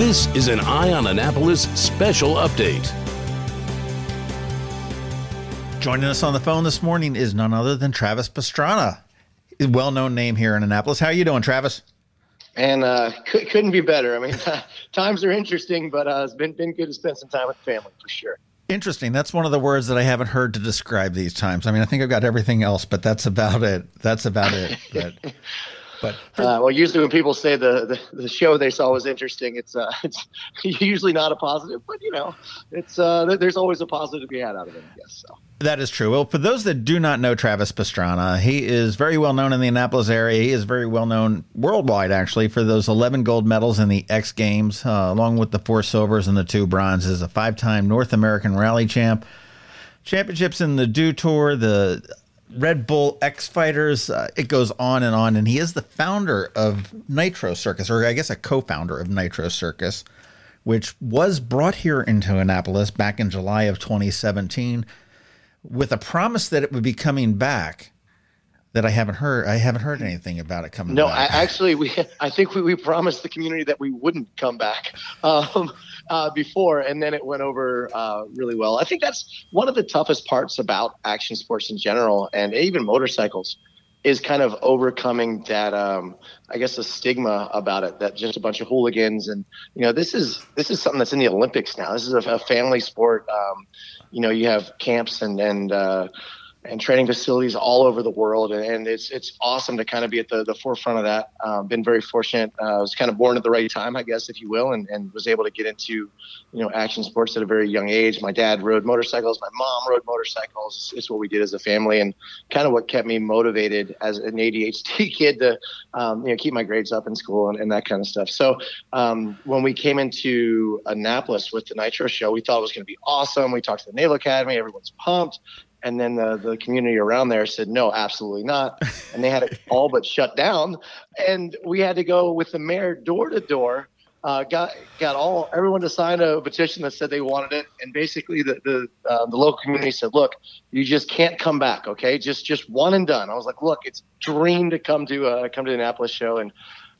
This is an Eye on Annapolis special update. Joining us on the phone this morning is none other than Travis Pastrana, a well-known name here in Annapolis. How are you doing, Travis? And uh, c- couldn't be better. I mean, times are interesting, but uh, it's been been good to spend some time with family for sure. Interesting. That's one of the words that I haven't heard to describe these times. I mean, I think I've got everything else, but that's about it. That's about it. But but uh, well, usually when people say the, the, the, show they saw was interesting, it's uh, it's usually not a positive. But you know, it's uh, there's always a positive to be had out of it. I guess so. That is true. Well, for those that do not know Travis Pastrana, he is very well known in the Annapolis area. He is very well known worldwide, actually, for those 11 gold medals in the X Games, uh, along with the four silvers and the two bronzes. A five-time North American Rally champ, championships in the Dew Tour, the Red Bull X Fighters. Uh, it goes on and on. And he is the founder of Nitro Circus, or I guess a co founder of Nitro Circus, which was brought here into Annapolis back in July of 2017 with a promise that it would be coming back. That I haven't heard. I haven't heard anything about it coming. No, back. I, actually, we. I think we, we promised the community that we wouldn't come back. Um, uh, before, and then it went over uh, really well. I think that's one of the toughest parts about action sports in general, and even motorcycles, is kind of overcoming that. Um, I guess a stigma about it that just a bunch of hooligans, and you know, this is this is something that's in the Olympics now. This is a, a family sport. Um, you know, you have camps and and uh, and training facilities all over the world. And, it's it's awesome to kind of be at the, the forefront of that. Um, been very fortunate. Uh, I was kind of born at the right time, I guess, if you will, and, and was able to get into, you know, action sports at a very young age. My dad rode motorcycles. My mom rode motorcycles. It's, what we did as a family and kind of what kept me motivated as an ADHD kid to, um, you know, keep my grades up in school and, and that kind of stuff. So um, when we came into Annapolis with the Nitro show, we thought it was going to be awesome. We talked to the Naval Academy. Everyone's pumped. And then the, the community around there said, no, absolutely not. And they had it all but shut down. And we had to go with the mayor door to door. Uh, got got all everyone to sign a petition that said they wanted it, and basically the the, uh, the local community said, "Look, you just can't come back, okay? Just just one and done." I was like, "Look, it's dream to come to uh, come to the Annapolis show, and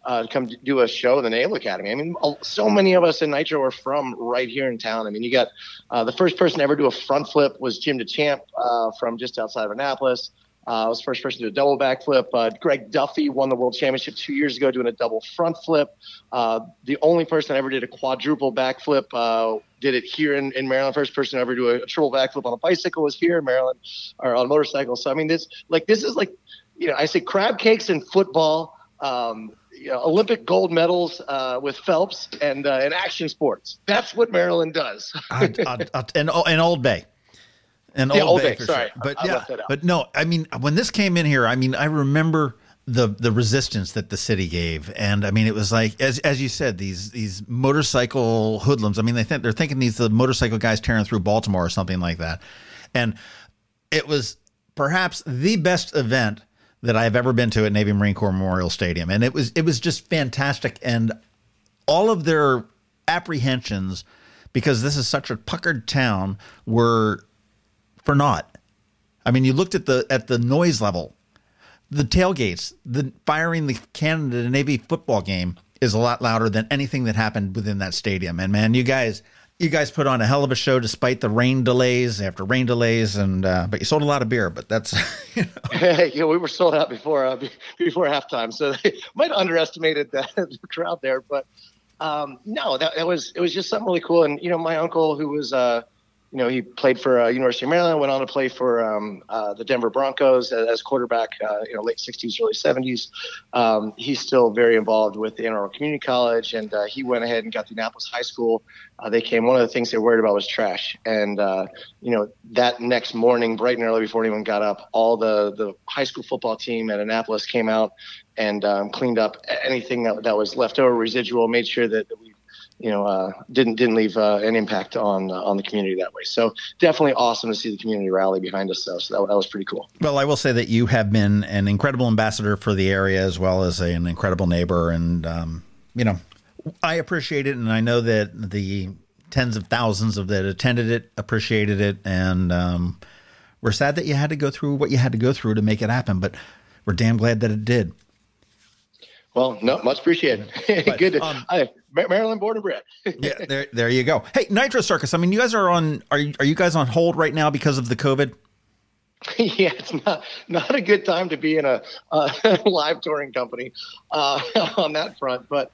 uh, come do a show in the Naval Academy. I mean, so many of us in Nitro are from right here in town. I mean, you got uh, the first person to ever do a front flip was Jim DeChamp uh, from just outside of Annapolis. Uh, I was the first person to do a double backflip. Uh, Greg Duffy won the world championship two years ago doing a double front flip. Uh, the only person that ever did a quadruple backflip did it here in, in Maryland. First person to ever do a, a triple backflip on a bicycle was here in Maryland or on a motorcycle. So I mean, this like this is like you know I say crab cakes and football. Um, you know, Olympic gold medals uh, with Phelps and uh, in action sports. That's what Maryland does. I, I, I, and, and Old Bay. And yeah, Old, Bay, Bay sorry. Sure. But yeah, but no, I mean, when this came in here, I mean, I remember the the resistance that the city gave, and I mean, it was like as as you said, these these motorcycle hoodlums. I mean, they think they're thinking these the motorcycle guys tearing through Baltimore or something like that, and it was perhaps the best event that I've ever been to at Navy Marine Corps Memorial Stadium, and it was it was just fantastic. And all of their apprehensions, because this is such a puckered town, were for naught. I mean, you looked at the at the noise level, the tailgates, the firing the cannon at Navy football game is a lot louder than anything that happened within that stadium. And man, you guys you guys put on a hell of a show despite the rain delays after rain delays, and uh, but you sold a lot of beer. But that's you know. yeah, we were sold out before uh, before halftime, so they might have underestimated the, the crowd there. But um, no, that, that, was it was just something really cool. And you know, my uncle who was uh, you know, he played for uh, University of Maryland, went on to play for um, uh, the Denver Broncos as, quarterback, uh, you know, late 60s, early 70s. Um, he's still very involved with the Anne Arundel Community College, and uh, he went ahead and got the Annapolis High School. Uh, they came, one of the things they worried about was trash. And, uh, you know, that next morning, bright and early before anyone got up, all the, the high school football team at Annapolis came out and um, cleaned up anything that, that was left over, residual, made sure that, that we you know, uh, didn't didn't leave uh, an impact on uh, on the community that way. So definitely awesome to see the community rally behind us, though. So that, that was pretty cool. Well, I will say that you have been an incredible ambassador for the area as well as an incredible neighbor, and um, you know, I appreciate it, and I know that the tens of thousands of that attended it appreciated it, and um, we're sad that you had to go through what you had to go through to make it happen, but we're damn glad that it did. Well, no, much appreciated. But, Good. To, um, I, Maryland born and bred. yeah, there, there you go. Hey, Nitro Circus. I mean, you guys are on. Are you, are you guys on hold right now because of the COVID? yeah, it's not not a good time to be in a, a live touring company uh, on that front. But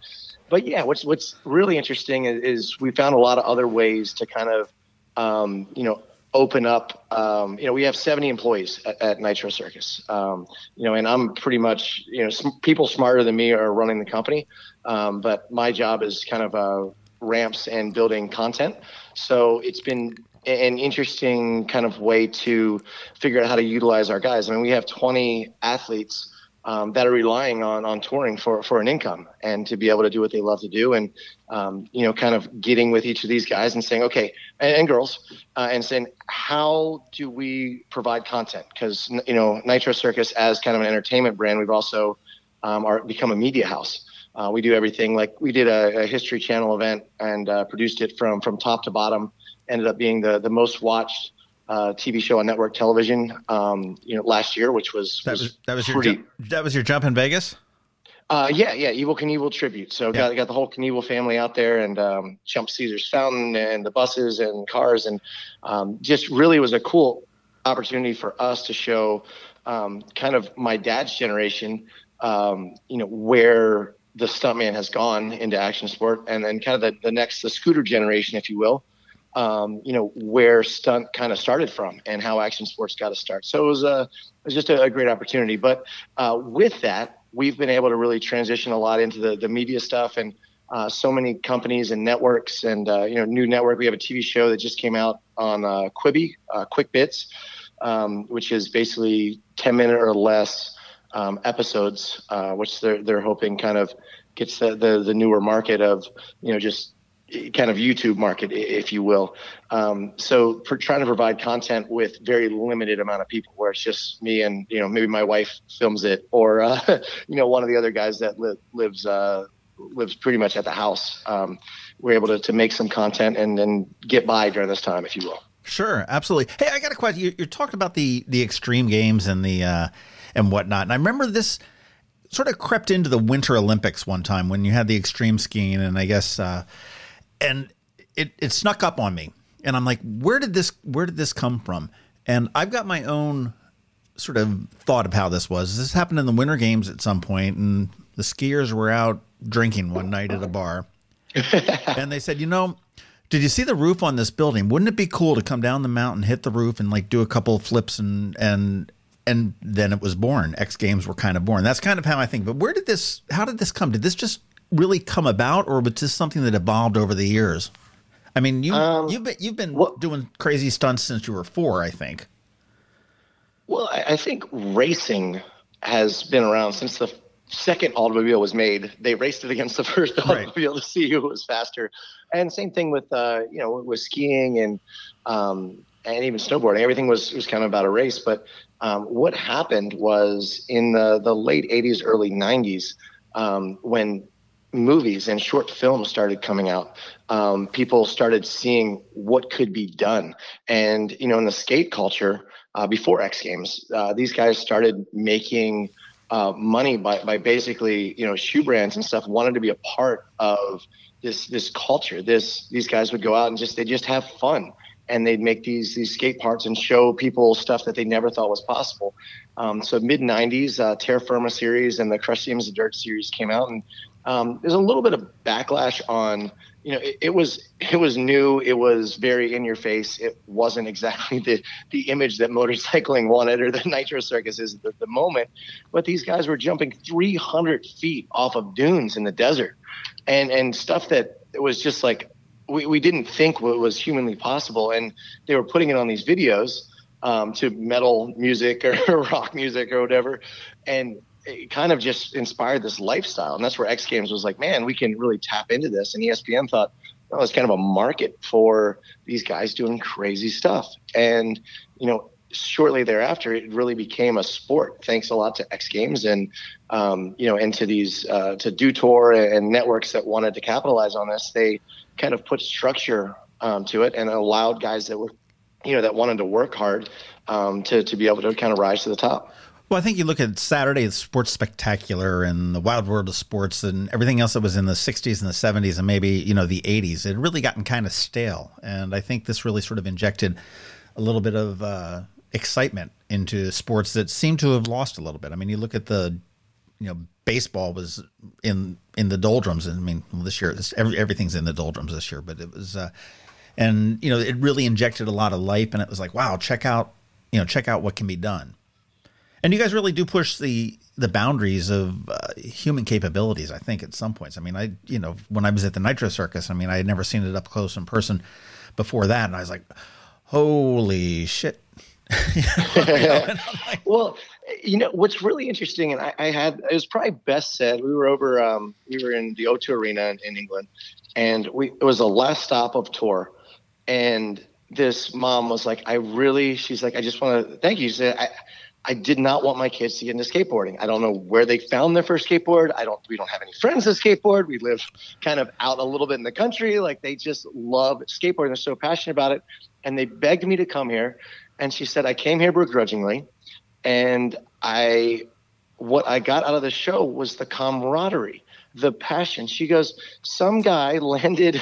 but yeah, what's what's really interesting is, is, we found a lot of other ways to kind of um, you know open up. Um, you know, we have 70 employees at, at Nitro Circus. Um, you know, and I'm pretty much you know some people smarter than me are running the company, um, but my job is kind of uh, ramps and building content. So it's been an interesting kind of way to figure out how to utilize our guys. I mean, we have 20 athletes um, that are relying on on touring for for an income and to be able to do what they love to do, and um, you know, kind of getting with each of these guys and saying, okay, and, and girls, uh, and saying, how do we provide content? Because you know, Nitro Circus as kind of an entertainment brand, we've also um, are become a media house. Uh, we do everything like we did a, a History Channel event and uh, produced it from from top to bottom ended up being the the most watched uh, TV show on network television. Um, you know, last year, which was that was, that was pretty, your that was your jump in Vegas. Uh, yeah, yeah, Evel Knievel tribute. So yeah. got got the whole Knievel family out there and um, jumped Caesar's Fountain and the buses and cars and um, just really was a cool opportunity for us to show um, kind of my dad's generation, um, you know, where the stuntman has gone into action sport and then kind of the, the next the scooter generation, if you will, um, you know, where stunt kind of started from and how action sports got to start. So it was a, it was just a, a great opportunity. But uh, with that, we've been able to really transition a lot into the, the media stuff and uh, so many companies and networks and, uh, you know, new network. We have a TV show that just came out on uh, Quibi, uh, Quick Bits, um, which is basically 10 minute or less um, episodes, uh, which they're, they're hoping kind of gets the, the, the newer market of, you know, just kind of YouTube market, if you will. Um, so for trying to provide content with very limited amount of people, where it's just me and you know maybe my wife films it, or uh, you know one of the other guys that li- lives uh, lives pretty much at the house. Um, we're able to, to make some content and then get by during this time, if you will. Sure, absolutely. Hey, I got a question. You, you talked about the the extreme games and the uh, and whatnot, and I remember this sort of crept into the Winter Olympics one time when you had the extreme skiing, and I guess uh, and it it snuck up on me, and I'm like, where did this where did this come from? And I've got my own sort of thought of how this was. This happened in the Winter Games at some point, and the skiers were out drinking one night at a bar, and they said, you know. Did you see the roof on this building? Wouldn't it be cool to come down the mountain, hit the roof, and like do a couple of flips and and and then it was born. X Games were kind of born. That's kind of how I think. But where did this? How did this come? Did this just really come about, or was this something that evolved over the years? I mean, you um, you've been you've been doing crazy stunts since you were four, I think. Well, I, I think racing has been around since the second automobile was made. They raced it against the first automobile right. to see who was faster. And same thing with uh, you know with skiing and um, and even snowboarding. Everything was was kind of about a race. But um, what happened was in the the late '80s, early '90s, um, when movies and short films started coming out, um, people started seeing what could be done. And, you know, in the skate culture, uh, before X Games, uh, these guys started making uh, money by, by basically, you know, shoe brands and stuff wanted to be a part of this this culture. This these guys would go out and just they just have fun and they'd make these these skate parts and show people stuff that they never thought was possible. Um, so mid '90s, uh, Terra Firma series and the Crusty Demons of Dirt series came out, and um, there's a little bit of backlash on you know it, it, was it was new. It was very in your face. It wasn't exactly the the image that motorcycling wanted or the nitro circus is at the moment. But these guys were jumping 300 feet off of dunes in the desert. And and stuff that was just like we, we didn't think was humanly possible. And they were putting it on these videos um, to metal music or rock music or whatever. And it kind of just inspired this lifestyle. And that's where X Games was like, man, we can really tap into this. And ESPN thought, well, it's kind of a market for these guys doing crazy stuff. And, you know, shortly thereafter, it really became a sport. Thanks a lot to X Games and, um, you know, and to these, uh, Dew Tour and networks that wanted to capitalize on this. They kind of put structure um, to it and allowed guys that were, you know, that wanted to work hard um, to, to be able to kind of rise to the top. Well, I think you look at Saturday the Sports Spectacular and the Wide World of Sports and everything else that was in the 60s and the 70s and maybe, you know, the 80s. It had really gotten kind of stale. And I think this really sort of injected a little bit of uh, excitement into sports that seemed to have lost a little bit. I mean, you look at the, you know, baseball was in in the doldrums. I mean, this year, this, every, everything's in the doldrums this year, but it was, uh, and, you know, it really injected a lot of life. And it was like, wow, check out, you know, check out what can be done and you guys really do push the the boundaries of uh, human capabilities. I think at some points. I mean, I you know when I was at the Nitro Circus, I mean, I had never seen it up close in person before that, and I was like, holy shit. well, you know what's really interesting, and I, I, had it was probably best said. We were over, um, we were in the O2 Arena in, in England, and we it was the last stop of tour, and this mom was like, "I really," she's like, "I just want to thank you." She said, I, I did not want my kids to get into skateboarding. I don't know where they found their first skateboard. I don't. We don't have any friends that skateboard. We live kind of out a little bit in the country. Like they just love skateboarding. They're so passionate about it, and they begged me to come here. And she said I came here begrudgingly, and I, what I got out of the show was the camaraderie, the passion. She goes, some guy landed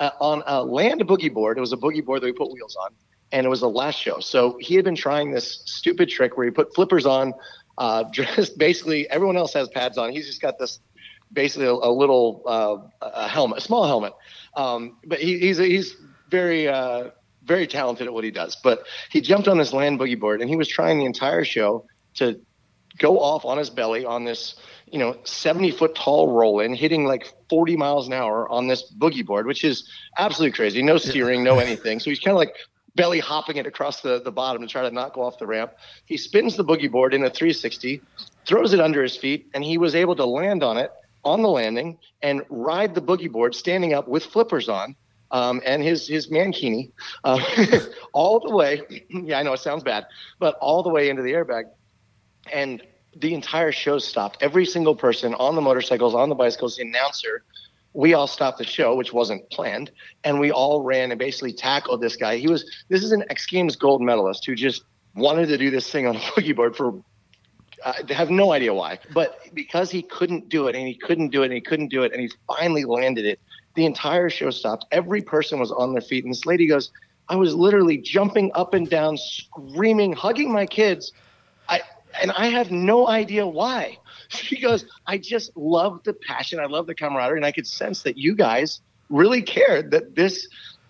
uh, on a land boogie board. It was a boogie board that we put wheels on and it was the last show. So he had been trying this stupid trick where he put flippers on, uh, just basically everyone else has pads on. He's just got this basically a, a little uh, a helmet, a small helmet. Um, but he, he's he's very uh, very talented at what he does. But he jumped on this land boogie board and he was trying the entire show to go off on his belly on this you know 70 foot tall roll in hitting like 40 miles an hour on this boogie board which is absolutely crazy no steering no anything so he's kind of like belly hopping it across the, the bottom to try to not go off the ramp. He spins the boogie board in a 360, throws it under his feet, and he was able to land on it on the landing and ride the boogie board standing up with flippers on. Um, and his his mankini uh, all the way. Yeah, I know it sounds bad, but all the way into the airbag, and the entire show stopped. Every single person on the motorcycles, on the bicycles, the announcer, we all stopped the show, which wasn't planned, and we all ran and basically tackled this guy. He was this is an X Games gold medalist who just wanted to do this thing on a boogie board for I have no idea why, but because he couldn't do it and he couldn't do it and he couldn't do it and he finally landed it, the entire show stopped. Every person was on their feet, and this lady goes, "I was literally jumping up and down, screaming, hugging my kids." And I have no idea why. She goes, I just love the passion. I love the camaraderie. And I could sense that you guys really cared that this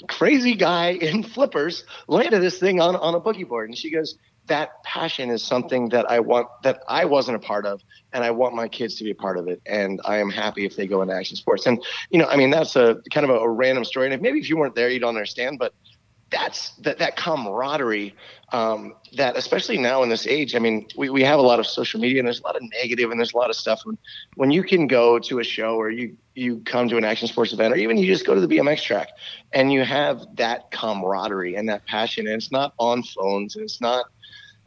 crazy guy in flippers landed this thing on, on a boogie board. And she goes, that passion is something that I want that I wasn't a part of, and I want my kids to be a part of it. And I am happy if they go into action sports. And you know, I mean, that's a kind of a, a random story. And if maybe if you weren't there, you don't understand. But that's that that camaraderie um, that especially now in this age i mean we, we have a lot of social media and there's a lot of negative and there's a lot of stuff. When, when you can go to a show or you you come to an action sports event or even you just go to the bmx track and you have that camaraderie and that passion and it's not on phones and it's not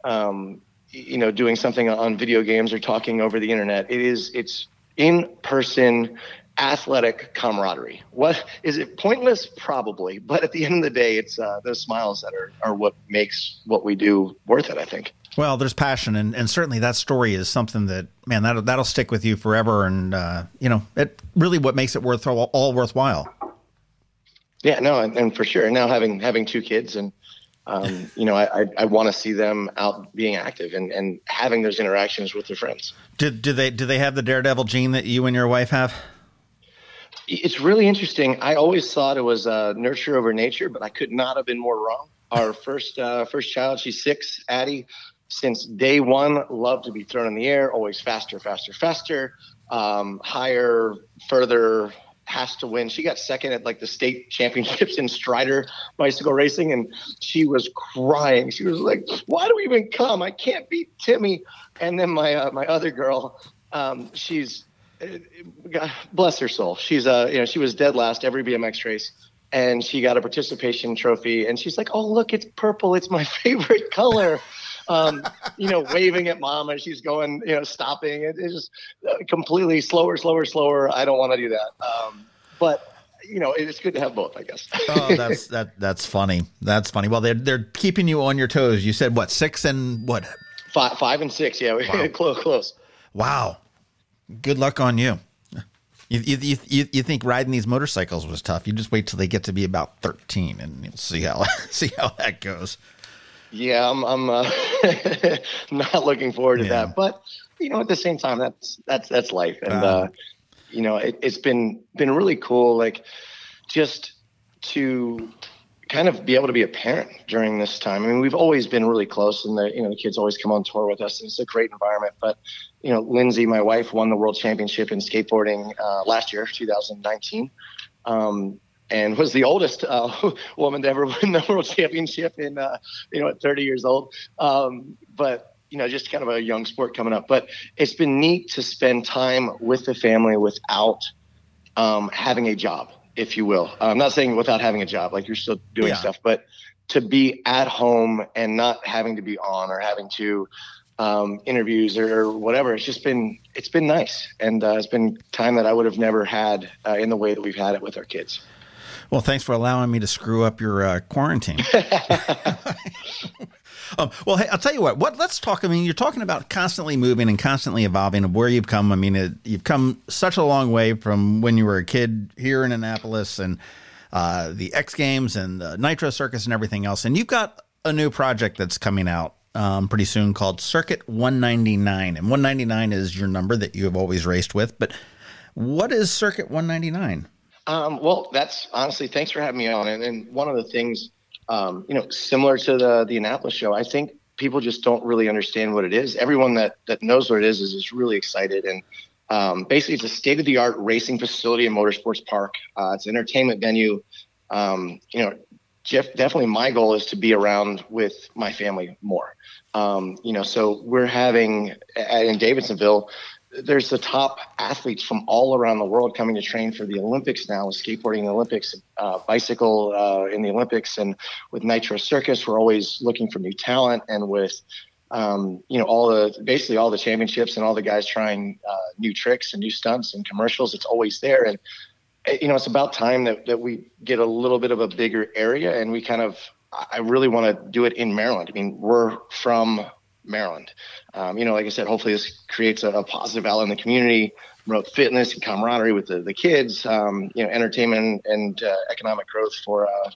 um, you know doing something on video games or talking over the internet. It is it's in person athletic camaraderie. What is it pointless? Probably, but at the end of the day, it's uh, those smiles that are, are what makes what we do worth it. I think. Well, there's passion, and, and certainly that story is something that man that that'll stick with you forever, and uh, you know it really what makes it worth all, all worthwhile. Yeah, no, and, and, for sure. And now having having two kids, and um, you know, I I, I want to see them out being active and, and having those interactions with their friends. Do do they do they have the daredevil gene that you and your wife have? It's really interesting. I always thought it was uh, nurture over nature, but I could not have been more wrong. Our first uh, first child, she's six, Addie. Since day one, loved to be thrown in the air, always faster, faster, faster, um, higher, further, has to win. She got second at like the state championships in Strider bicycle racing, and she was crying. She was like, "Why do we even come? I can't beat Timmy." And then my uh, my other girl, um, she's God, bless her soul. She's uh, you know, she was dead last every BMX race, and she got a participation trophy. And she's like, "Oh, look, it's purple. It's my favorite color." Um, you know, waving at mom as she's going, you know, stopping. It, it's just uh, completely slower, slower, slower. I don't want to do that. Um, but you know, it's good to have both, I guess. oh, that's that. That's funny. That's funny. Well, they're they're keeping you on your toes. You said what six and what Five, five and six. Yeah, wow. close, close. Wow. Good luck on you. You, you, you, you think riding these motorcycles was tough? You just wait till they get to be about thirteen, and you'll see how see how that goes. Yeah, I'm I'm uh, not looking forward to yeah. that, but you know, at the same time, that's that's that's life, and uh, uh, you know, it, it's been been really cool, like just to kind of be able to be a parent during this time. I mean, we've always been really close, and the you know the kids always come on tour with us, and it's a great environment. But you know, Lindsay, my wife, won the world championship in skateboarding uh, last year, 2019, um, and was the oldest uh, woman to ever win the world championship in uh, you know at 30 years old. Um, but you know, just kind of a young sport coming up. But it's been neat to spend time with the family without um, having a job if you will. I'm not saying without having a job, like you're still doing yeah. stuff, but to be at home and not having to be on or having to um, interviews or whatever. It's just been it's been nice, and uh, it's been time that I would have never had uh, in the way that we've had it with our kids. Well, thanks for allowing me to screw up your uh, quarantine. Um, well, hey, I'll tell you what. What let's talk. I mean, you're talking about constantly moving and constantly evolving of where you've come. I mean, it, you've come such a long way from when you were a kid here in Annapolis and uh, the X Games and the Nitro Circus and everything else. And you've got a new project that's coming out um, pretty soon called Circuit 199. And 199 is your number that you have always raced with. But what is Circuit 199? Um, well, that's honestly, thanks for having me on. And, and one of the things um, you know, similar to the the Annapolis show. I think people just don't really understand what it is. Everyone that that knows what it is is just really excited and. Um, basically, it's a state of the art racing facility and motorsports park. Uh, it's an entertainment venue. Um, you know, Jeff, definitely my goal is to be around with my family more. Um, you know, so we're having in Davidsonville, there's the top athletes from all around the world coming to train for the Olympics now, with skateboarding in the Olympics, uh, bicycle uh, in the Olympics, and with Nitro Circus, we're always looking for new talent, and with um, you know all the basically all the championships and all the guys trying uh, new tricks and new stunts and commercials, it's always there, and eh, you know it's about time that that we get a little bit of a bigger area, and we kind of I really want to do it in Maryland. I mean, we're from Maryland. Um, you know, like I said, hopefully this creates a, a positive outlet in the community, promote fitness and camaraderie with the, the kids, um, you know, entertainment and uh, economic growth for uh,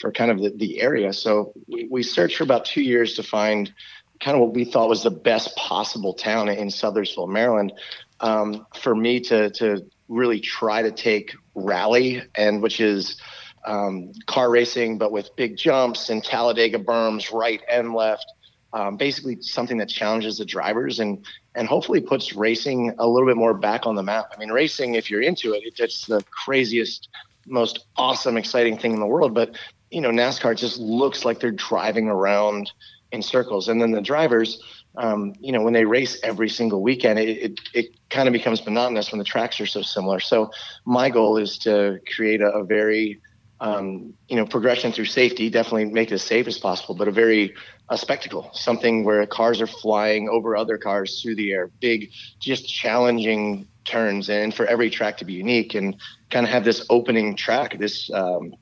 for kind of the, the area. So we, we searched for about two years to find kind of what we thought was the best possible town in Sudlersville, Maryland, um, for me to to really try to take rally and which is um, car racing, but with big jumps and Talladega berms, right and left um, basically something that challenges the drivers and and hopefully puts racing a little bit more back on the map. I mean, racing, if you're into it, it's the craziest, most awesome, exciting thing in the world. But you know, NASCAR just looks like they're driving around in circles, and then the drivers. Um, you know, when they race every single weekend, it, it, it kind of becomes monotonous when the tracks are so similar. So my goal is to create a, a very um, you know, progression through safety, definitely make it as safe as possible, but a very a spectacle, something where cars are flying over other cars through the air, big, just challenging turns, and for every track to be unique and kind of have this opening track, this, um,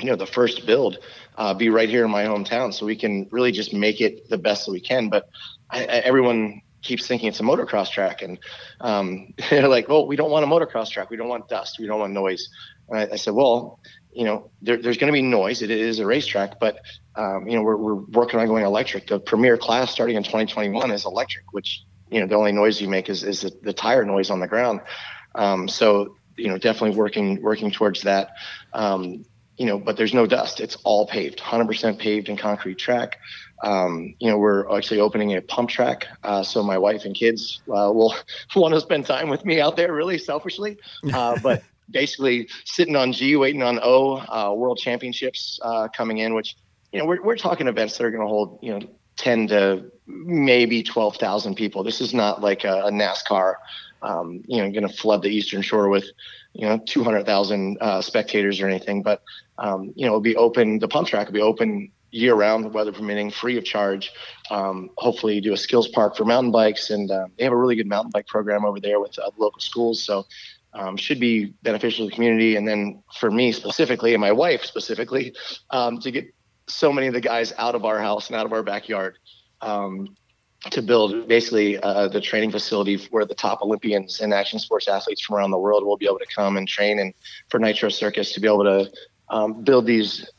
you know, the first build uh, be right here in my hometown, so we can really just make it the best that we can. But I, I, everyone keeps thinking it's a motocross track, and um, they're like, "Well, we don't want a motocross track. We don't want dust. We don't want noise." And I, I said, "Well, you know, there, there's going to be noise. It is a racetrack, but um, you know, we're, we're working on going electric. The premier class starting in 2021 is electric, which you know the only noise you make is is the, the tire noise on the ground. Um, so you know, definitely working working towards that. Um, you know, but there's no dust. It's all paved, 100% paved and concrete track. Um, you know, we're actually opening a pump track, uh, so my wife and kids uh, will want to spend time with me out there, really selfishly. Uh, but basically sitting on G, waiting on O, uh, World Championships uh, coming in, which you know we're we're talking events that are going to hold you know ten to maybe twelve thousand people. This is not like a, a NASCAR, um, you know, going to flood the Eastern Shore with you know two hundred thousand uh, spectators or anything. But um, you know, it'll be open. The pump track will be open year round, weather permitting, free of charge. Um, hopefully, do a skills park for mountain bikes, and uh, they have a really good mountain bike program over there with uh, local schools. So um, should be beneficial to the community. And then for me specifically, and my wife specifically, um, to get so many of the guys out of our house and out of our backyard. Um, to build basically uh, the training facility where the top Olympians and action sports athletes from around the world will be able to come and train, and for Nitro Circus to be able to um, build these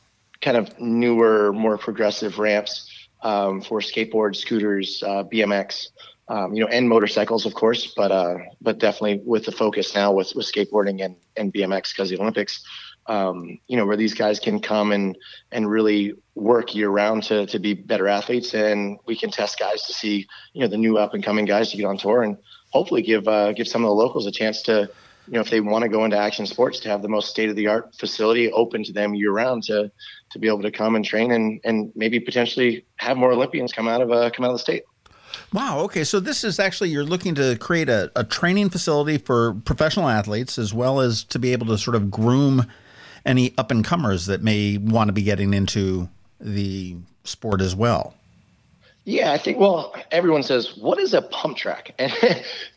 kind of newer, more progressive ramps um, for skateboards, scooters, uh, BMX, um, you know, and motorcycles, of course, but uh, but definitely with the focus now with with skateboarding and and BMX because the Olympics um, you know, where these guys can come and and really work year round to to be better athletes, and we can test guys to see, you know, the new up and coming guys to get on tour, and hopefully give uh, give some of the locals a chance to, you know, if they want to go into action sports, to have the most state of the art facility open to them year round to to be able to come and train and and maybe potentially have more Olympians come out of uh, come out of the state. Wow. Okay. So this is actually you're looking to create a, a training facility for professional athletes as well as to be able to sort of groom any up and comers that may want to be getting into the sport as well? Yeah, I think. Well, everyone says, "What is a pump track?" And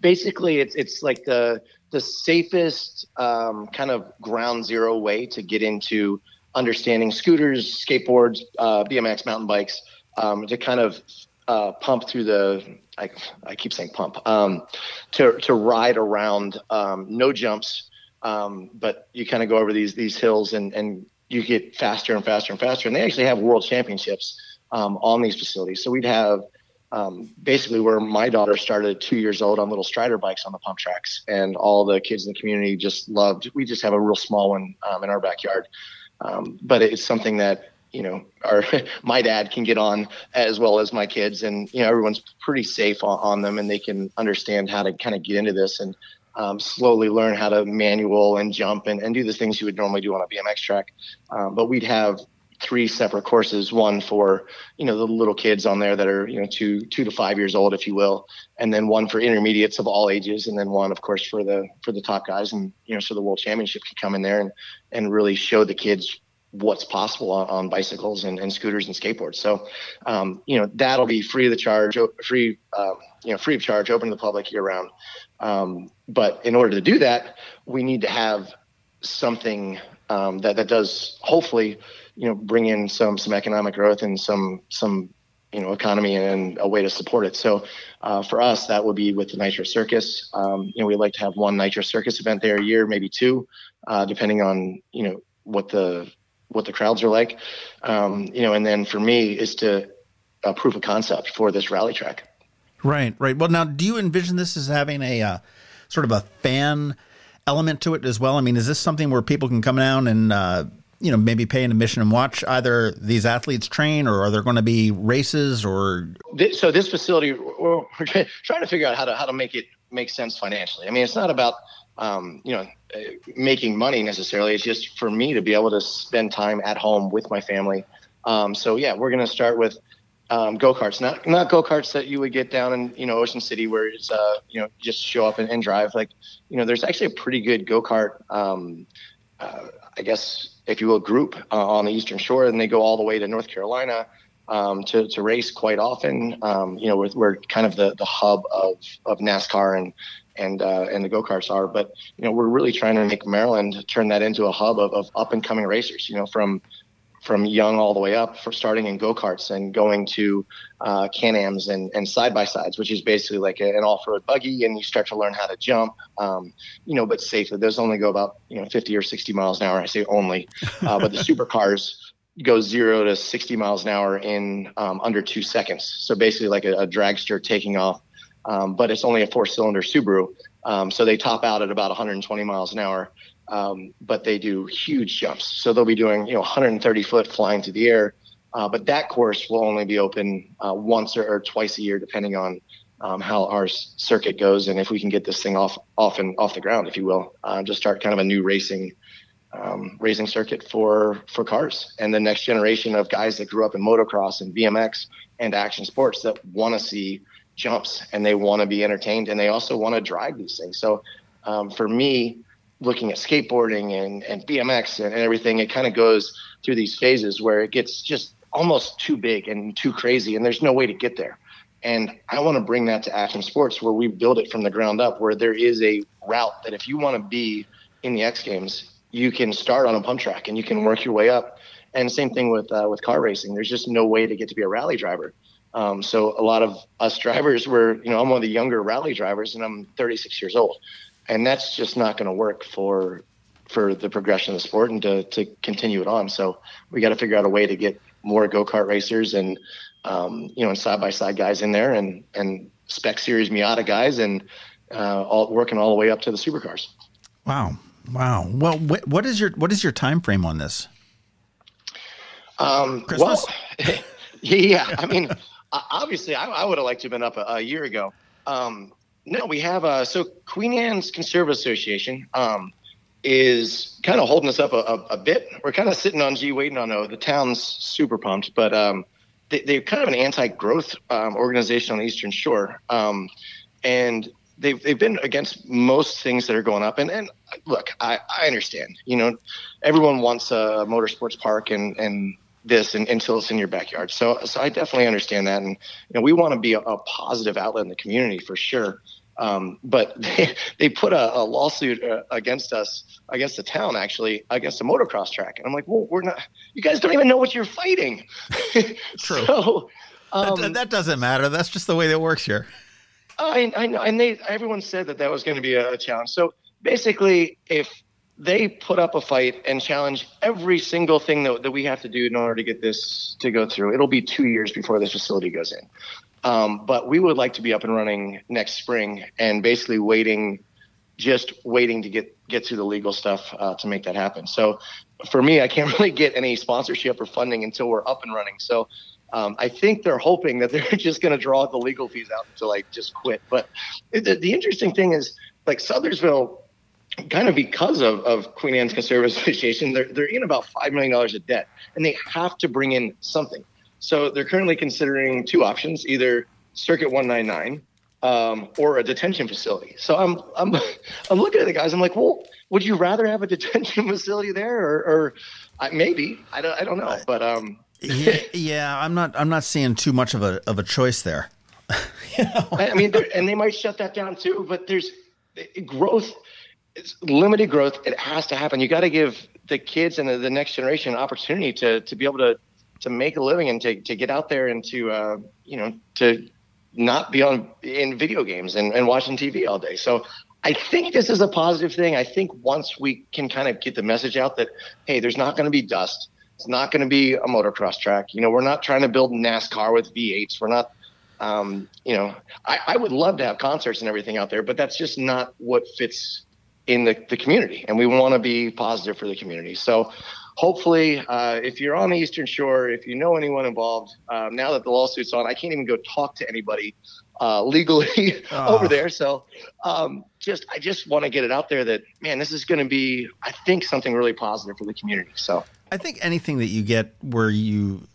basically, it's it's like the the safest um, kind of ground zero way to get into understanding scooters, skateboards, uh, BMX, mountain bikes, um, to kind of uh, pump through the. I, I keep saying pump um, to to ride around, um, no jumps, um, but you kind of go over these these hills and and you get faster and faster and faster. And they actually have world championships um, on these facilities. So we'd have um, basically where my daughter started two years old on little Strider bikes on the pump tracks, and all the kids in the community just loved. We just have a real small one um, in our backyard, but it's something that you know our my dad can get on as well as my kids, and you know everyone's pretty safe on, on them, and they can understand how to kind of get into this and um, slowly learn how to manual and jump and, and do the things you would normally do on a BMX track. Um, but we'd have three separate courses one for you know the little kids on there that are you know two two to five years old if you will and then one for intermediates of all ages and then one of course for the for the top guys and you know so the world championship can come in there and and really show the kids what's possible on, on bicycles and, and, scooters and skateboards so um, you know that'll be free of the charge free um, you know free of charge open to the public year round um, but in order to do that, we need to have something um, that that does hopefully, you know, bring in some some economic growth and some some you know economy and a way to support it. So uh, for us, that would be with the Nitro Circus. Um, you know, we like to have one Nitro Circus event there a year, maybe two, uh, depending on you know what the what the crowds are like. Um, you know, and then for me is to a proof of concept for this rally track. Right, right. Well, now, do you envision this as having a uh, sort of a fan element to it as well? I mean, is this something where people can come down and uh, you know maybe pay an admission and watch either these athletes train, or are there going to be races? Or so this facility, we're trying to figure out how to how to make it make sense financially. I mean, it's not about um, you know making money necessarily. It's just for me to be able to spend time at home with my family. Um, so yeah, we're going to start with um, go karts, not not go karts that you would get down in you know Ocean City, where it's uh, you know just show up and, and drive. Like you know, there's actually a pretty good go kart, um, uh, I guess if you will, group uh, on the Eastern Shore, and they go all the way to North Carolina um, to to race quite often. Um, you know, we're, we're kind of the the hub of of NASCAR and and uh, and the go karts are. But you know, we're really trying to make Maryland turn that into a hub of, of up and coming racers. You know, from from young all the way up for starting in go-karts and going to uh, can-ams and, and side-by-sides which is basically like a, an off-road buggy and you start to learn how to jump um, you know but safely those only go about you know 50 or 60 miles an hour i say only uh, but the supercars go zero to 60 miles an hour in um, under two seconds so basically like a, a dragster taking off um, but it's only a four-cylinder subaru um, so they top out at about 120 miles an hour um, but they do huge jumps. So they'll be doing you know 130 foot flying through the air. Uh, but that course will only be open uh, once or, or, twice a year, depending on um, how our circuit goes and if we can get this thing off off and off the ground, if you will, uh, just start kind of a new racing um, racing circuit for for cars and the next generation of guys that grew up in motocross and BMX and action sports that want to see jumps and they want to be entertained and they also want to drive these things. So um, for me, looking at skateboarding and, and BMX and, and everything, it kind of goes through these phases where it gets just almost too big and too crazy, and there's no way to get there. And I want to bring that to action sports where we build it from the ground up, where there is a route that if you want to be in the X Games, you can start on a pump track and you can work your way up. And same thing with uh, with car racing. There's just no way to get to be a rally driver. Um, so a lot of us drivers were, you know, I'm one of the younger rally drivers, and I'm 36 years old, and that's just not going to work for for the progression of the sport and to to continue it on. So we got to figure out a way to get more go kart racers and um, you know, and side by side guys in there, and and spec series Miata guys, and uh, all working all the way up to the supercars. Wow, wow. Well, wh- what is your what is your time frame on this? Um, Christmas? Well, yeah, I mean, obviously, I, I would have liked to have been up a, a year ago. Um, no, we have uh, so Queen Anne's Conservation Association um, is kind of holding us up a, a, a bit. We're kind of sitting on G, waiting on O. The town's super pumped, but um, they, they're kind of an anti-growth um, organization on the Eastern Shore, um, and they've they've been against most things that are going up. And and look, I, I understand. You know, everyone wants a motorsports park and and this and, until it's in your backyard. So so I definitely understand that, and you know, we want to be a, a positive outlet in the community for sure. Um, but they, they put a, a lawsuit uh, against us, against the town, actually, against a motocross track. And I'm like, well, we're not, you guys don't even know what you're fighting. True. so, um, that, that doesn't matter. That's just the way that works here. I, I know. And they, everyone said that that was going to be a, a challenge. So basically, if they put up a fight and challenge every single thing that, that we have to do in order to get this to go through, it'll be two years before this facility goes in. Um, but we would like to be up and running next spring and basically waiting, just waiting to get get through the legal stuff uh, to make that happen. So for me, I can't really get any sponsorship or funding until we're up and running. So um, I think they're hoping that they're just going to draw the legal fees out to like just quit. But the, the interesting thing is like Sudlersville kind of because of, of Queen Anne's Conservation Association, they're, they're in about $5 million of debt and they have to bring in something. So they're currently considering two options, either Circuit 199 um, or a detention facility. So I'm I'm I'm looking at the guys. I'm like, well, would you rather have a detention facility there, or, or uh, maybe I don't I don't know, but um. yeah, yeah, I'm not I'm not seeing too much of a of a choice there. you know? I mean, and they might shut that down too. But there's growth, it's limited growth. It has to happen. You got to give the kids and the, the next generation an opportunity to to be able to to make a living and to, to get out there and to uh, you know to not be on in video games and, and watching TV all day. So I think this is a positive thing. I think once we can kind of get the message out that hey, there's not going to be dust. It's not going to be a motocross track. You know, we're not trying to build NASCAR with V8s. We're not. Um, you know, I, I would love to have concerts and everything out there, but that's just not what fits in the, the community. And we want to be positive for the community. So hopefully, uh, if you're on the Eastern Shore, if you know anyone involved, um, now that the lawsuit's on, I can't even go talk to anybody uh, legally over there. So, um, just I just want to get it out there that man, this is going to be, I think, something really positive for the community. So. I think anything that you get where you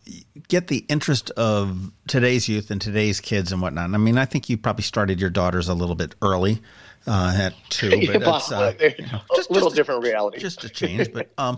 get the interest of today's youth and today's kids and whatnot. I mean, I think you probably started your daughters a little bit early uh, at two, but yeah, it's, uh, you know, just, a little just different reality, just a change. but um,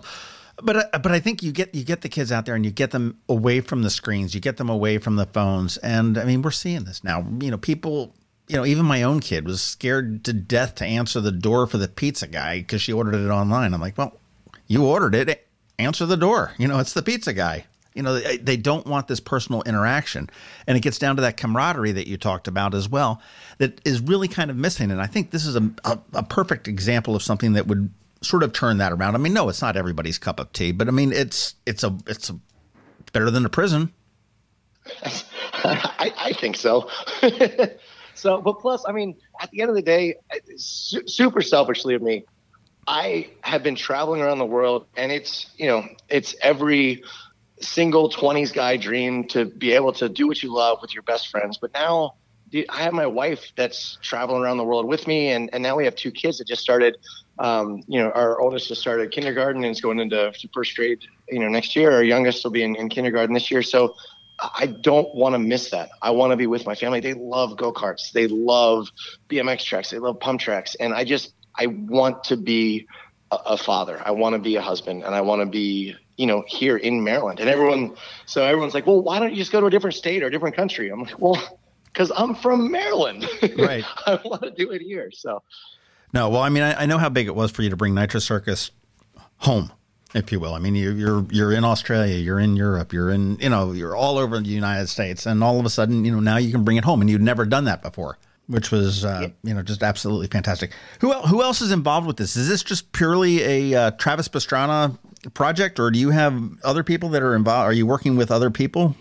but but I think you get you get the kids out there and you get them away from the screens, you get them away from the phones, and I mean we're seeing this now. You know, people. You know, even my own kid was scared to death to answer the door for the pizza guy because she ordered it online. I'm like, well, you ordered it, answer the door. You know, it's the pizza guy. You know, they, don't want this personal interaction, and it gets down to that camaraderie that you talked about as well. That is really kind of missing, and I think this is a, a, a perfect example of something that would sort of turn that around. I mean, no, it's not everybody's cup of tea, but I mean, it's it's a it's a, better than a prison. I, I think so. so, but plus, I mean, at the end of the day, su- super selfishly of me, I have been traveling around the world, and it's you know, it's every single 20s guy dream to be able to do what you love with your best friends. But now dude, I have my wife that's traveling around the world with me, and, and now we have two kids that just started. Um, you know, our oldest just started kindergarten and is going into first grade. You know, next year. Our youngest will be in, in kindergarten this year. So I don't want to miss that. I want to be with my family. They love go karts. They love BMX tracks. They love pump tracks, and I just I want to be a, a father. I want to be a husband, and I want to be you know here in Maryland. And everyone, so everyone's like, well, why don't you just go to a different state or a different country? I'm like, well because I'm from Maryland. Right. I want to do it here. So. No, well, I mean, I, I, know how big it was for you to bring Nitro Circus home. if you will. I mean, you're you're you're in Australia, you're in Europe, you're in you know you're all over the United States, and all of a sudden, you know, now you can bring it home, and you'd never done that before, which was uh, yeah. you know just absolutely fantastic. Who who else is involved with this? Is this just purely a uh, Travis Pastrana project, or do you have other people that are involved? Are you working with other people?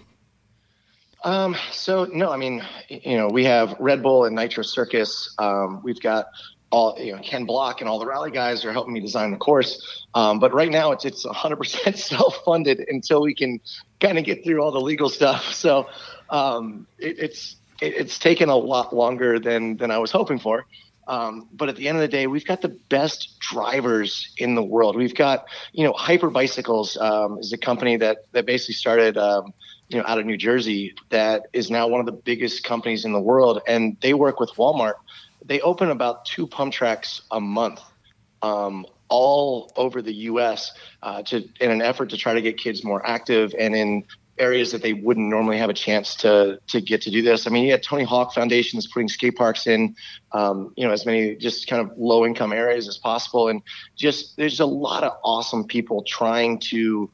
Um, so no, I mean, you know, we have Red Bull and Nitro Circus. Um, we've got all you know, Ken Block and all the rally guys are helping me design the course. Um, but right now it's it's 100% self-funded until we can kind of get through all the legal stuff. So um, it, it's it, it's taken a lot longer than than I was hoping for. Um, but at the end of the day, we've got the best drivers in the world. We've got, you know, Hyper Bicycles um, is a company that that basically started, um, you know, out of New Jersey that is now one of the biggest companies in the world, and they work with Walmart they open about two pump tracks a month, um, all over the U.S. Uh, to in an effort to try to get kids more active and in areas that they wouldn't normally have a chance to to get to do this. I mean, you had Tony Hawk Foundation is putting skate parks in, um, you know, as many just kind of low income areas as possible, and just there's a lot of awesome people trying to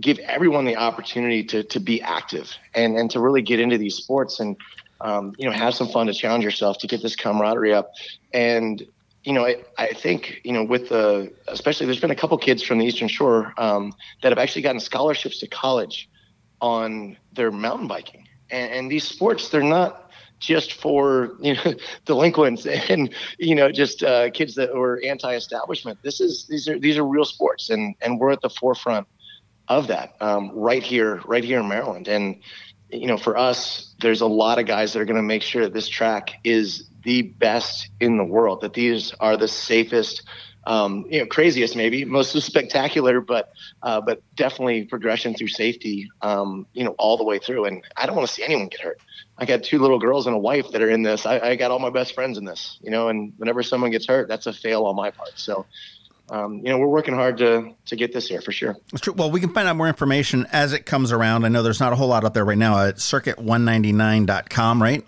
give everyone the opportunity to to be active and and to really get into these sports and um, you know, have some fun to challenge yourself to get this camaraderie up. And, you know, I, I think, you know, with the, especially there's been a couple kids from the Eastern Shore um, that have actually gotten scholarships to college on their mountain biking. And, and these sports, they're not just for, you know, delinquents and, you know, just uh, kids that were anti-establishment. This is, these are, these are real sports and, and we're at the forefront of that um, right here, right here in Maryland. And, you know, for us, there's a lot of guys that are going to make sure that this track is the best in the world, that these are the safest, um, you know, craziest maybe, most spectacular, but uh, but definitely progression through safety, um, you know, all the way through. And I don't want to see anyone get hurt. I got two little girls and a wife that are in this. I, I got all my best friends in this, you know, and whenever someone gets hurt, that's a fail on my part. So um, you know, we're working hard to to get this here for sure. That's true. Well, we can find out more information as it comes around. I know there's not a whole lot up there right now at circuit199.com, right?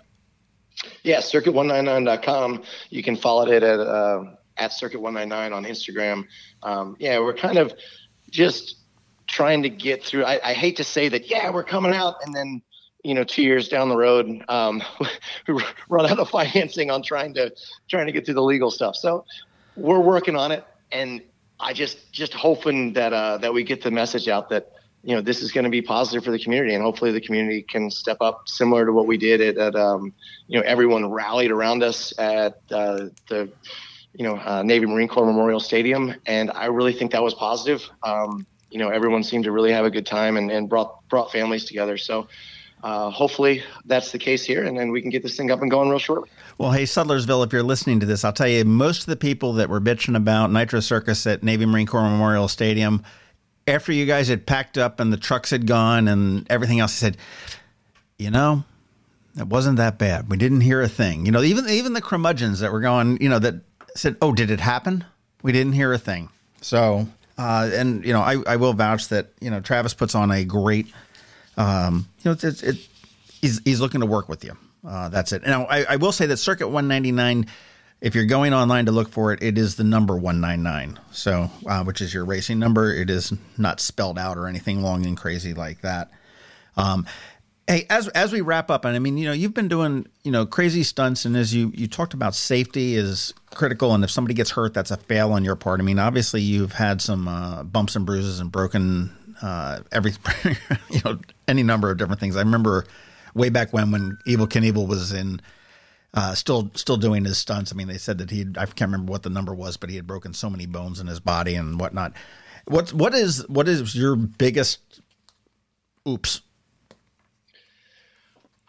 Yeah, circuit199.com. You can follow it at uh, at circuit199 on Instagram. Um, yeah, we're kind of just trying to get through. I, I hate to say that. Yeah, we're coming out, and then you know, two years down the road, um, we run out of financing on trying to trying to get through the legal stuff. So we're working on it and I just just hoping that uh, that we get the message out that you know this is going to be positive for the community, and hopefully the community can step up, similar to what we did at, at um, you know everyone rallied around us at uh, the you know uh, Navy Marine Corps Memorial Stadium, and I really think that was positive. Um, you know, everyone seemed to really have a good time and, and brought brought families together. So uh, hopefully that's the case here, and then we can get this thing up and going real shortly. Well, hey, Sudlersville, if you're listening to this, I'll tell you, most of the people that were bitching about Nitro Circus at Navy Marine Corps Memorial Stadium, after you guys had packed up and the trucks had gone and everything else, said, you know, it wasn't that bad. We didn't hear a thing. You know, even even the curmudgeons that were going, you know, that said, "Oh, did it happen?" We didn't hear a thing. So, uh, and you know, I, I will vouch that you know Travis puts on a great um, you know, it's, it, he's, he's looking to work with you. Uh, that's it. Now, I, I will say that Circuit 199, if you're going online to look for it, it is the number 199. So, uh, which is your racing number. It is not spelled out or anything long and crazy like that. Um, hey, as as we wrap up, and I mean, you know, you've been doing you know crazy stunts, and as you you talked about, safety is critical, and if somebody gets hurt, that's a fail on your part. I mean, obviously, you've had some uh, bumps and bruises and broken uh, every you know any number of different things. I remember way back when when Evel Knievel was in uh, still still doing his stunts. I mean, they said that he I can't remember what the number was, but he had broken so many bones in his body and whatnot. What's what is what is your biggest oops?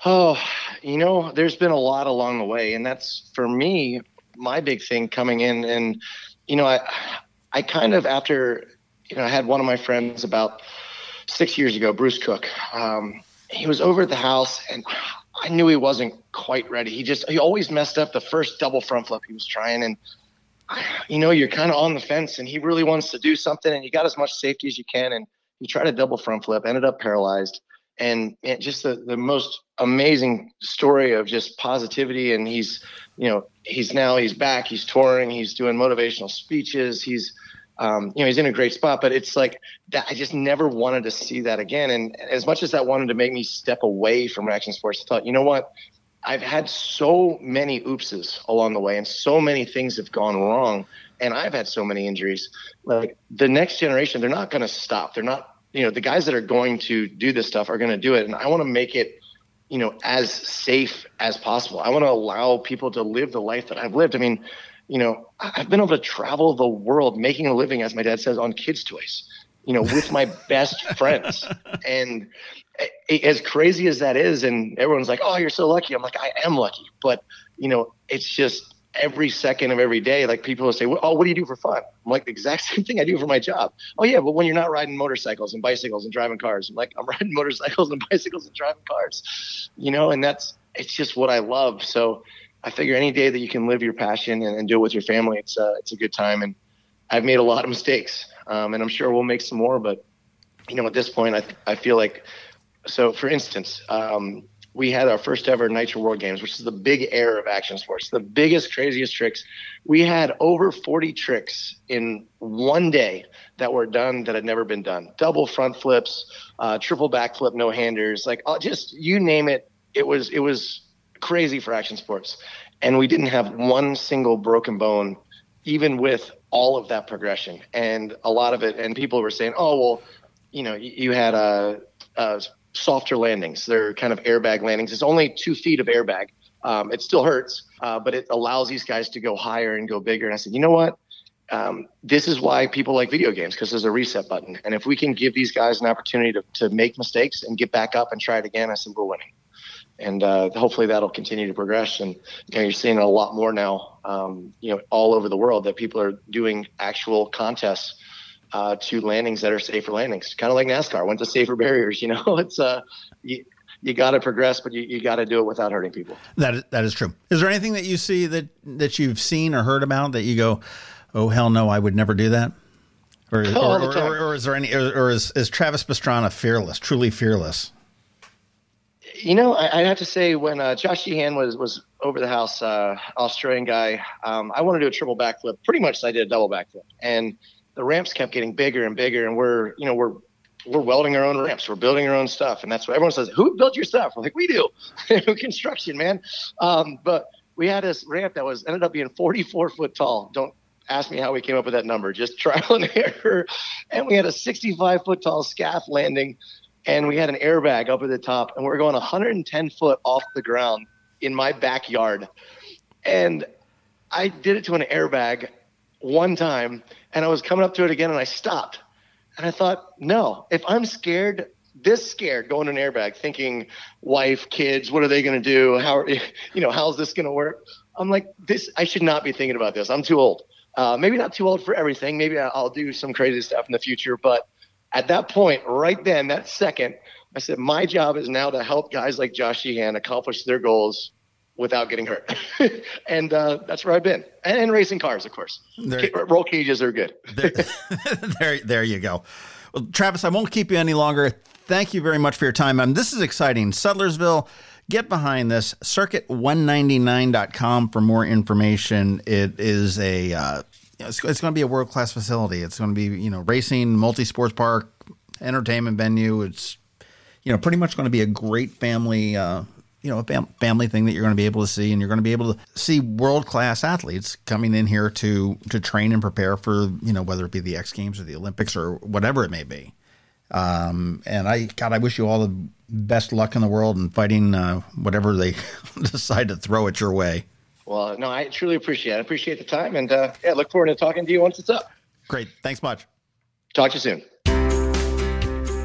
Oh, you know, there's been a lot along the way, and that's for me my big thing coming in. And you know, I I kind of after you know, I had one of my friends about six years ago, Bruce Cook. Um, he was over at the house, and I knew he wasn't quite ready. He just he always messed up the first double front flip he was trying, and you know you're kind of on the fence, and he really wants to do something, and you got as much safety as you can, and he tried a double front flip, ended up paralyzed, and just the the most amazing story of just positivity, and he's you know he's now he's back, he's touring, he's doing motivational speeches, he's um, you know, he's in a great spot, but it's like that. I just never wanted to see that again. And as much as that wanted to make me step away from action sports, I thought, you know what? I've had so many oopses along the way, and so many things have gone wrong, and I've had so many injuries. Like the next generation, they're not going to stop. They're not, you know, the guys that are going to do this stuff are going to do it, and I want to make it, you know, as safe as possible. I want to allow people to live the life that I've lived. I mean, you know, I've been able to travel the world making a living, as my dad says, on kids' toys, you know, with my best friends. And eh, as crazy as that is, and everyone's like, oh, you're so lucky. I'm like, I am lucky. But, you know, it's just every second of every day, like people will say, oh, what do you do for fun? I'm like, the exact same thing I do for my job. Oh, yeah, but when you're not riding motorcycles and bicycles and driving cars, I'm like, I'm riding motorcycles and bicycles and driving cars, you know, and that's, it's just what I love. So, I figure any day that you can live your passion and, and do it with your family, it's uh, it's a good time. And I've made a lot of mistakes, um, and I'm sure we'll make some more. But you know, at this point, I I feel like so. For instance, um, we had our first ever Nitro World Games, which is the big air of action sports, the biggest, craziest tricks. We had over 40 tricks in one day that were done that had never been done. Double front flips, uh, triple backflip, no handers, like uh, just you name it. It was it was crazy for action sports. And we didn't have one single broken bone, even with all of that progression. And a lot of it, and people were saying, oh, well, you know, you, had a, a, softer landings. They're kind of airbag landings. It's only two feet of airbag. Um, it still hurts, uh, but it allows these guys to go higher and go bigger. And I said, you know what? Um, this is why people like video games because there's a reset button. And if we can give these guys an opportunity to, to make mistakes and get back up and try it again, I said, we're winning and uh, hopefully that'll continue to progress. And you know, you're seeing a lot more now, um, you know, all over the world that people are doing actual contests uh, to landings that are safer landings, kind of like NASCAR went to safer barriers. You know, it's uh, you, you got to progress, but you, you got to do it without hurting people. That is, that is true. Is there anything that you see that that you've seen or heard about that you go, oh hell no, I would never do that? Or, or, or, or, is there any, or, is, is Travis Pastrana fearless, truly fearless? you know, I, I have to say when uh, Josh Sheehan was was over the house, uh, Australian guy, um, I wanted to do a triple backflip. Pretty much, I did a double backflip, and the ramps kept getting bigger and bigger, and we're you know we're we're welding our own ramps, we're building our own stuff, and that's what everyone says. Who built your stuff? We're like, we do, construction, man. Um, but we had this ramp that was ended up being 44 foot tall. Don't ask me how we came up with that number. Just trial and error, and we had a 65 foot tall scaff landing and we had an airbag up at the top, and we are going 110 foot off the ground in my backyard. And I did it to an airbag one time, and I was coming up to it again, and I stopped. And I thought, no, if I'm scared, this scared going in an airbag, thinking wife, kids, what are they going to do? How are, you know, how's this going to work? I'm like, this, I should not be thinking about this. I'm too old. Uh, maybe not too old for everything. Maybe I'll do some crazy stuff in the future, but at that point, right then, that second, I said, my job is now to help guys like Josh Sheehan accomplish their goals without getting hurt. and uh, that's where I've been. And, and racing cars, of course. There, roll cages are good. there, there, there you go. Well, Travis, I won't keep you any longer. Thank you very much for your time. Um, this is exciting. Sudlersville, get behind this. Circuit199.com for more information. It is a uh, it's, it's going to be a world class facility. It's going to be you know racing, multi sports park, entertainment venue. It's you know pretty much going to be a great family. Uh, you know, a fam- family thing that you're going to be able to see, and you're going to be able to see world class athletes coming in here to to train and prepare for you know whether it be the X Games or the Olympics or whatever it may be. Um, and I, God, I wish you all the best luck in the world in fighting uh, whatever they decide to throw at your way. Well, no, I truly appreciate it. I appreciate the time. And uh, yeah, look forward to talking to you once it's up. Great. Thanks much. Talk to you soon.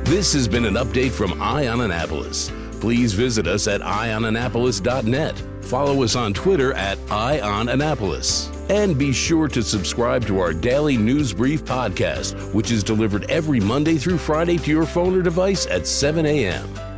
This has been an update from Eye On Annapolis. Please visit us at eyeonannapolis.net. Follow us on Twitter at eyeonannapolis. And be sure to subscribe to our daily news brief podcast, which is delivered every Monday through Friday to your phone or device at 7 a.m.